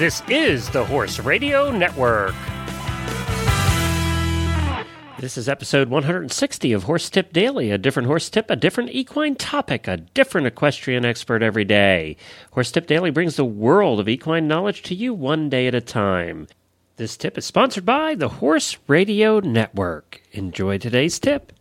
This is the Horse Radio Network. This is episode 160 of Horse Tip Daily. A different horse tip, a different equine topic, a different equestrian expert every day. Horse Tip Daily brings the world of equine knowledge to you one day at a time. This tip is sponsored by the Horse Radio Network. Enjoy today's tip.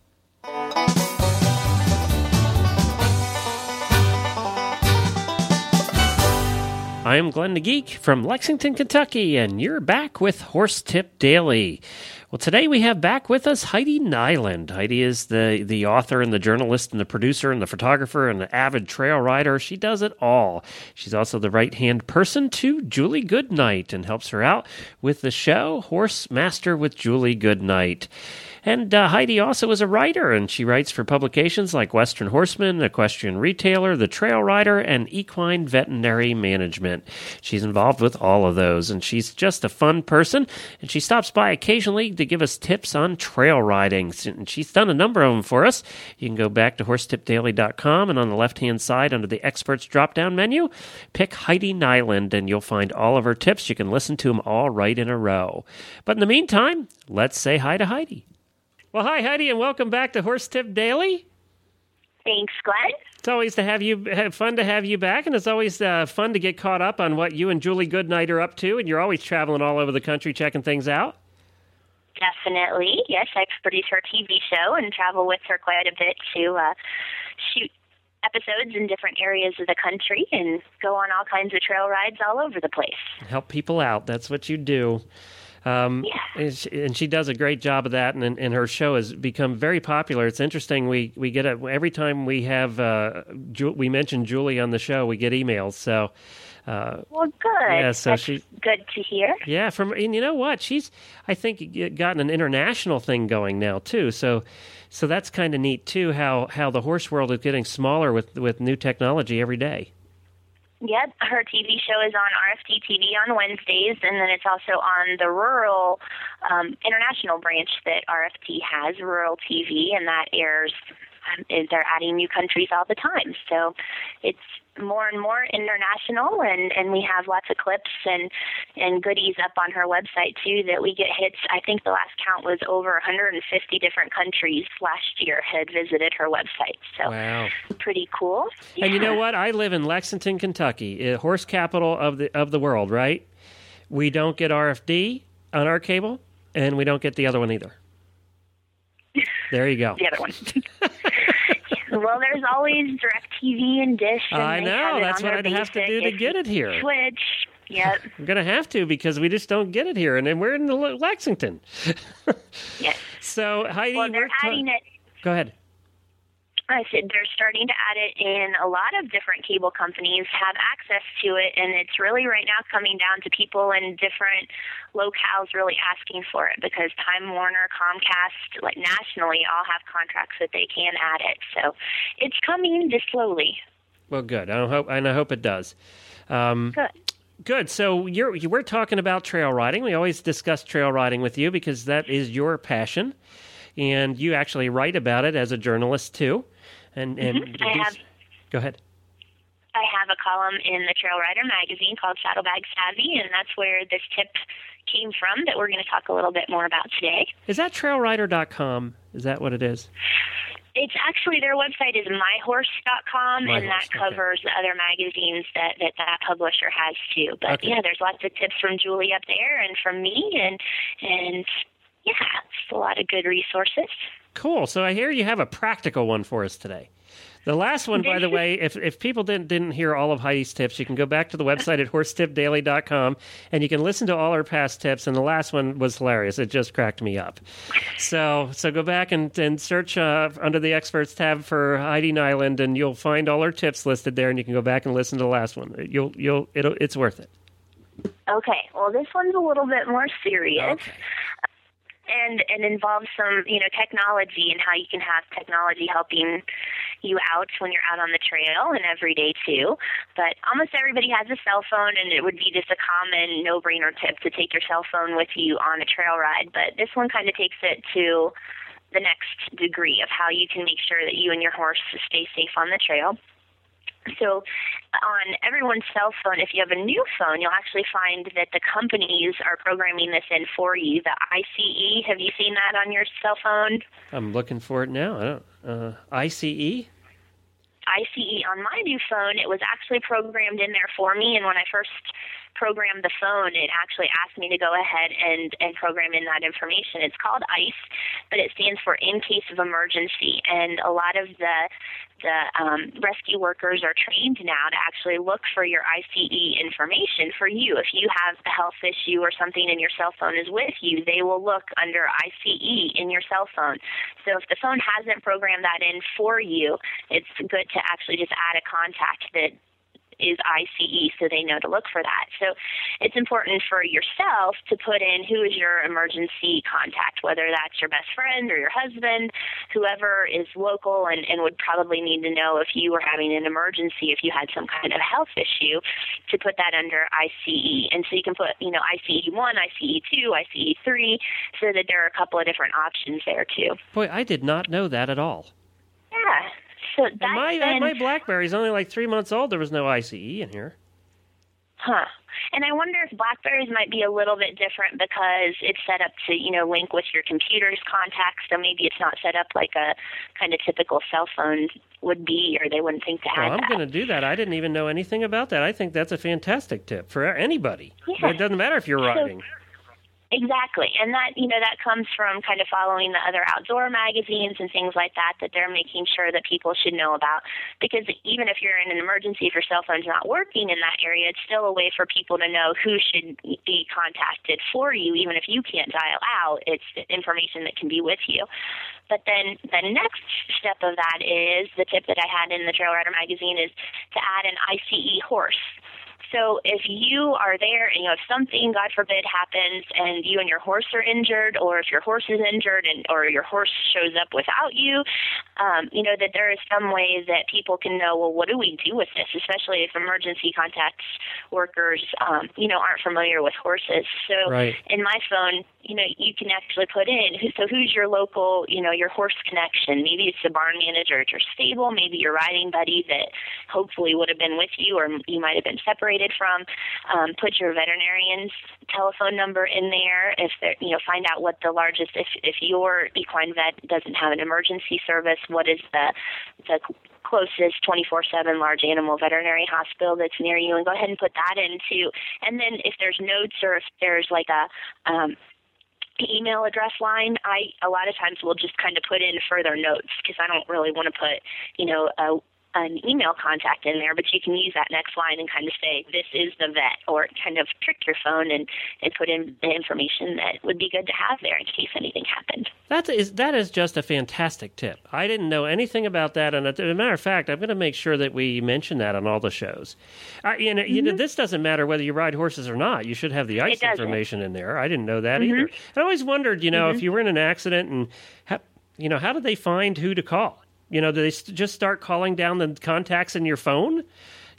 I am Glenn the Geek from Lexington, Kentucky, and you're back with Horse Tip Daily. Well, today we have back with us Heidi Nyland. Heidi is the, the author and the journalist and the producer and the photographer and the avid trail rider. She does it all. She's also the right hand person to Julie Goodnight and helps her out with the show Horse Master with Julie Goodnight. And uh, Heidi also is a writer, and she writes for publications like Western Horseman, Equestrian Retailer, The Trail Rider, and Equine Veterinary Management. She's involved with all of those, and she's just a fun person. And she stops by occasionally to give us tips on trail riding. And she's done a number of them for us. You can go back to horsetipdaily.com, and on the left hand side, under the experts drop down menu, pick Heidi Nyland, and you'll find all of her tips. You can listen to them all right in a row. But in the meantime, let's say hi to Heidi. Well, hi, Heidi, and welcome back to Horse Tip Daily. Thanks, Glenn. It's always to have you have fun to have you back, and it's always uh, fun to get caught up on what you and Julie Goodnight are up to. And you're always traveling all over the country checking things out. Definitely, yes. I produce her TV show and travel with her quite a bit to uh, shoot episodes in different areas of the country and go on all kinds of trail rides all over the place. Help people out. That's what you do. Um, yeah. and, she, and, she, does a great job of that, and, and her show has become very popular. It's interesting. We we get a, every time we have uh, Ju- we mention Julie on the show, we get emails. So. Uh, well, good. Yeah, so That's she good to hear. Yeah, from and you know what, she's I think gotten an international thing going now too. So, so that's kind of neat too. How how the horse world is getting smaller with with new technology every day. Yep, her TV show is on RFD TV on Wednesdays, and then it's also on the rural um, international branch that RFD has, Rural TV, and that airs. Um, they're adding new countries all the time, so it's more and more international and and we have lots of clips and and goodies up on her website too that we get hits. I think the last count was over 150 different countries last year had visited her website. So wow. pretty cool. Yeah. and you know what? I live in lexington kentucky horse capital of the of the world right? We don't get rfd on our cable and we don't get the other one either. There you go. The other one well, there's always DirecTV and Dish. And I know. That's what I'd have to do to get it here. Switch. Yep. I'm gonna have to because we just don't get it here, and then we're in the Lexington. yes. So Heidi, well, they're adding ta- it. Go ahead. I said they're starting to add it in a lot of different cable companies have access to it, and it's really right now coming down to people in different locales really asking for it because Time Warner, Comcast, like nationally, all have contracts that they can add it. So it's coming just slowly. Well, good. I hope and I hope it does. Um, good. Good. So you're we're talking about trail riding. We always discuss trail riding with you because that is your passion, and you actually write about it as a journalist too. And and mm-hmm. I have, go ahead. I have a column in the Trail Rider magazine called Saddlebag Savvy, and that's where this tip came from that we're going to talk a little bit more about today. Is that trailrider.com? Is that what it is? It's actually their website is myhorse.com, My and horse, that covers okay. the other magazines that, that that publisher has too. But okay. yeah, there's lots of tips from Julie up there and from me, and and yeah, it's a lot of good resources. Cool. So I hear you have a practical one for us today. The last one, by the way, if, if people didn't didn't hear all of Heidi's tips, you can go back to the website at horsetipdaily.com and you can listen to all her past tips. And the last one was hilarious; it just cracked me up. So so go back and and search uh, under the experts tab for Heidi Nyland, and you'll find all her tips listed there. And you can go back and listen to the last one. You'll you'll it'll, it's worth it. Okay. Well, this one's a little bit more serious. Okay and and involves some you know technology and how you can have technology helping you out when you're out on the trail and every day too. But almost everybody has a cell phone, and it would be just a common no-brainer tip to take your cell phone with you on a trail ride. But this one kind of takes it to the next degree of how you can make sure that you and your horse stay safe on the trail. So, on everyone's cell phone, if you have a new phone, you'll actually find that the companies are programming this in for you. The ICE, have you seen that on your cell phone? I'm looking for it now. I don't. Uh, ICE. ICE on my new phone, it was actually programmed in there for me. And when I first programmed the phone, it actually asked me to go ahead and, and program in that information. It's called ICE, but it stands for in case of emergency. And a lot of the the um, rescue workers are trained now to actually look for your ICE information for you. If you have a health issue or something and your cell phone is with you, they will look under ICE in your cell phone. So if the phone hasn't programmed that in for you, it's good to actually just add a contact that is ICE, so they know to look for that. So it's important for yourself to put in who is your emergency contact, whether that's your best friend or your husband, whoever is local and, and would probably need to know if you were having an emergency, if you had some kind of health issue, to put that under ICE. And so you can put, you know, ICE 1, ICE 2, ICE 3, so that there are a couple of different options there too. Boy, I did not know that at all. Yeah. So my uh, then, my BlackBerry's only like three months old. There was no ICE in here. Huh. And I wonder if Blackberries might be a little bit different because it's set up to, you know, link with your computer's contacts. So maybe it's not set up like a kind of typical cell phone would be, or they wouldn't think to I'm going to do that. I didn't even know anything about that. I think that's a fantastic tip for anybody. Yeah. It doesn't matter if you're riding. Exactly. And that, you know, that comes from kind of following the other outdoor magazines and things like that that they're making sure that people should know about. Because even if you're in an emergency, if your cell phone's not working in that area, it's still a way for people to know who should be contacted for you, even if you can't dial out. It's information that can be with you. But then the next step of that is the tip that I had in the Trail Rider magazine is to add an ICE horse. So if you are there and you know if something, God forbid, happens and you and your horse are injured, or if your horse is injured and or your horse shows up without you, um, you know that there is some way that people can know. Well, what do we do with this? Especially if emergency contacts workers, um, you know, aren't familiar with horses. So Right. in my phone, you know, you can actually put in. So who's your local, you know, your horse connection? Maybe it's the barn manager at your stable. Maybe your riding buddy that hopefully would have been with you, or you might have been separated from. Um, put your veterinarian's telephone number in there. If they're, you know, find out what the largest. If if your equine vet doesn't have an emergency service, what is the the closest 24/7 large animal veterinary hospital that's near you, and go ahead and put that in too. And then if there's notes or if there's like a um, email address line, I a lot of times will just kind of put in further notes because I don't really want to put, you know, a an email contact in there, but you can use that next line and kind of say, this is the vet, or kind of trick your phone and, and put in the information that would be good to have there in case anything happened. That is that is just a fantastic tip. I didn't know anything about that, and as a matter of fact, I'm going to make sure that we mention that on all the shows. Uh, you know, you know, this doesn't matter whether you ride horses or not. You should have the ice Mm-hmm. Mm-hmm. information in there. I didn't know that either. I always wondered, you know, if you were in an accident and, you know, how did they find who to call? You know, do they just start calling down the contacts in your phone?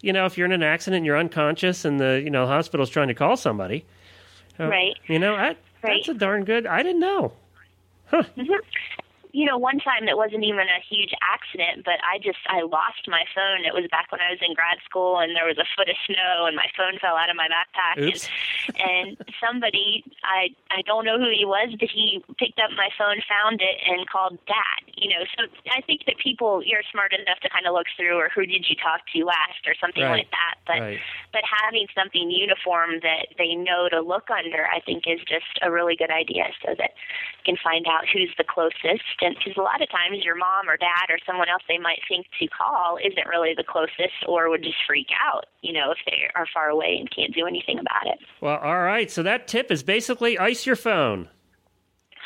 You know, if you're in an accident and you're unconscious and the you know hospital's trying to call somebody, Uh, Right. You know, I, that's a darn good. I didn't know. Huh. you know, one time it wasn't even a huge accident, but I just I lost my phone. It was back when I was in grad school, and there was a foot of snow, and my phone fell out of my backpack. Oops. And, and somebody I I don't know who he was, but he picked up my phone, found it, and called dad. You know, so I think that people you're smart enough to kind of look through, or who did you talk to last, or something Right. like that. But Right. but having something uniform that they know to look under, I think, is just a really good idea, so that you can find out who's the closest. And because a lot of times your mom or dad or someone else they might think to call isn't really the closest, or would just freak out, you know, if they are far away and can't do anything about it. Well, all right. So that tip is basically ice your phone.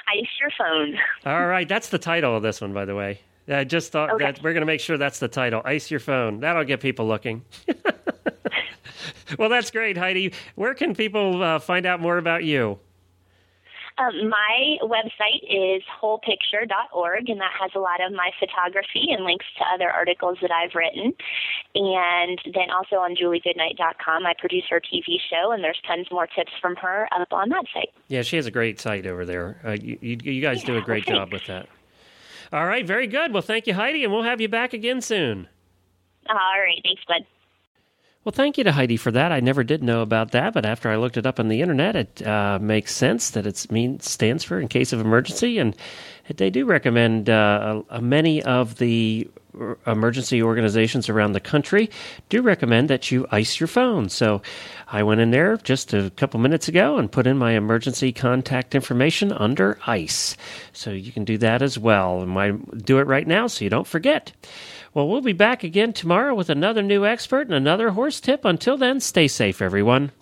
Ice your phone. All right, that's the title of this one, by the way. I just thought Okay. that we're going to make sure that's the title. Ice your phone. That'll get people looking. well, that's great, Heidi. Where can people uh, find out more about you? Um, my website is wholepicture.org, and that has a lot of my photography and links to other articles that I've written. And then also on juliegoodnight.com, I produce her TV show, and there's tons more tips from her up on that site. Yeah, she has a great site over there. Uh, you, you, you guys do a great well, job with that. All right, very good. Well, thank you, Heidi, and we'll have you back again soon. All right. Thanks, bud. Well, thank you to Heidi for that. I never did know about that, but after I looked it up on the internet, it uh, makes sense that it means stands for in case of emergency, and they do recommend uh, many of the Uh, emergency organizations around the country do recommend that you ice your phone. So I went in there just a couple minutes ago and put in my emergency contact information under ice. So you can do that as well. And I do it right now so you don't forget. Well, we'll be back again tomorrow with another new expert and another horse tip. Until then, stay safe, everyone.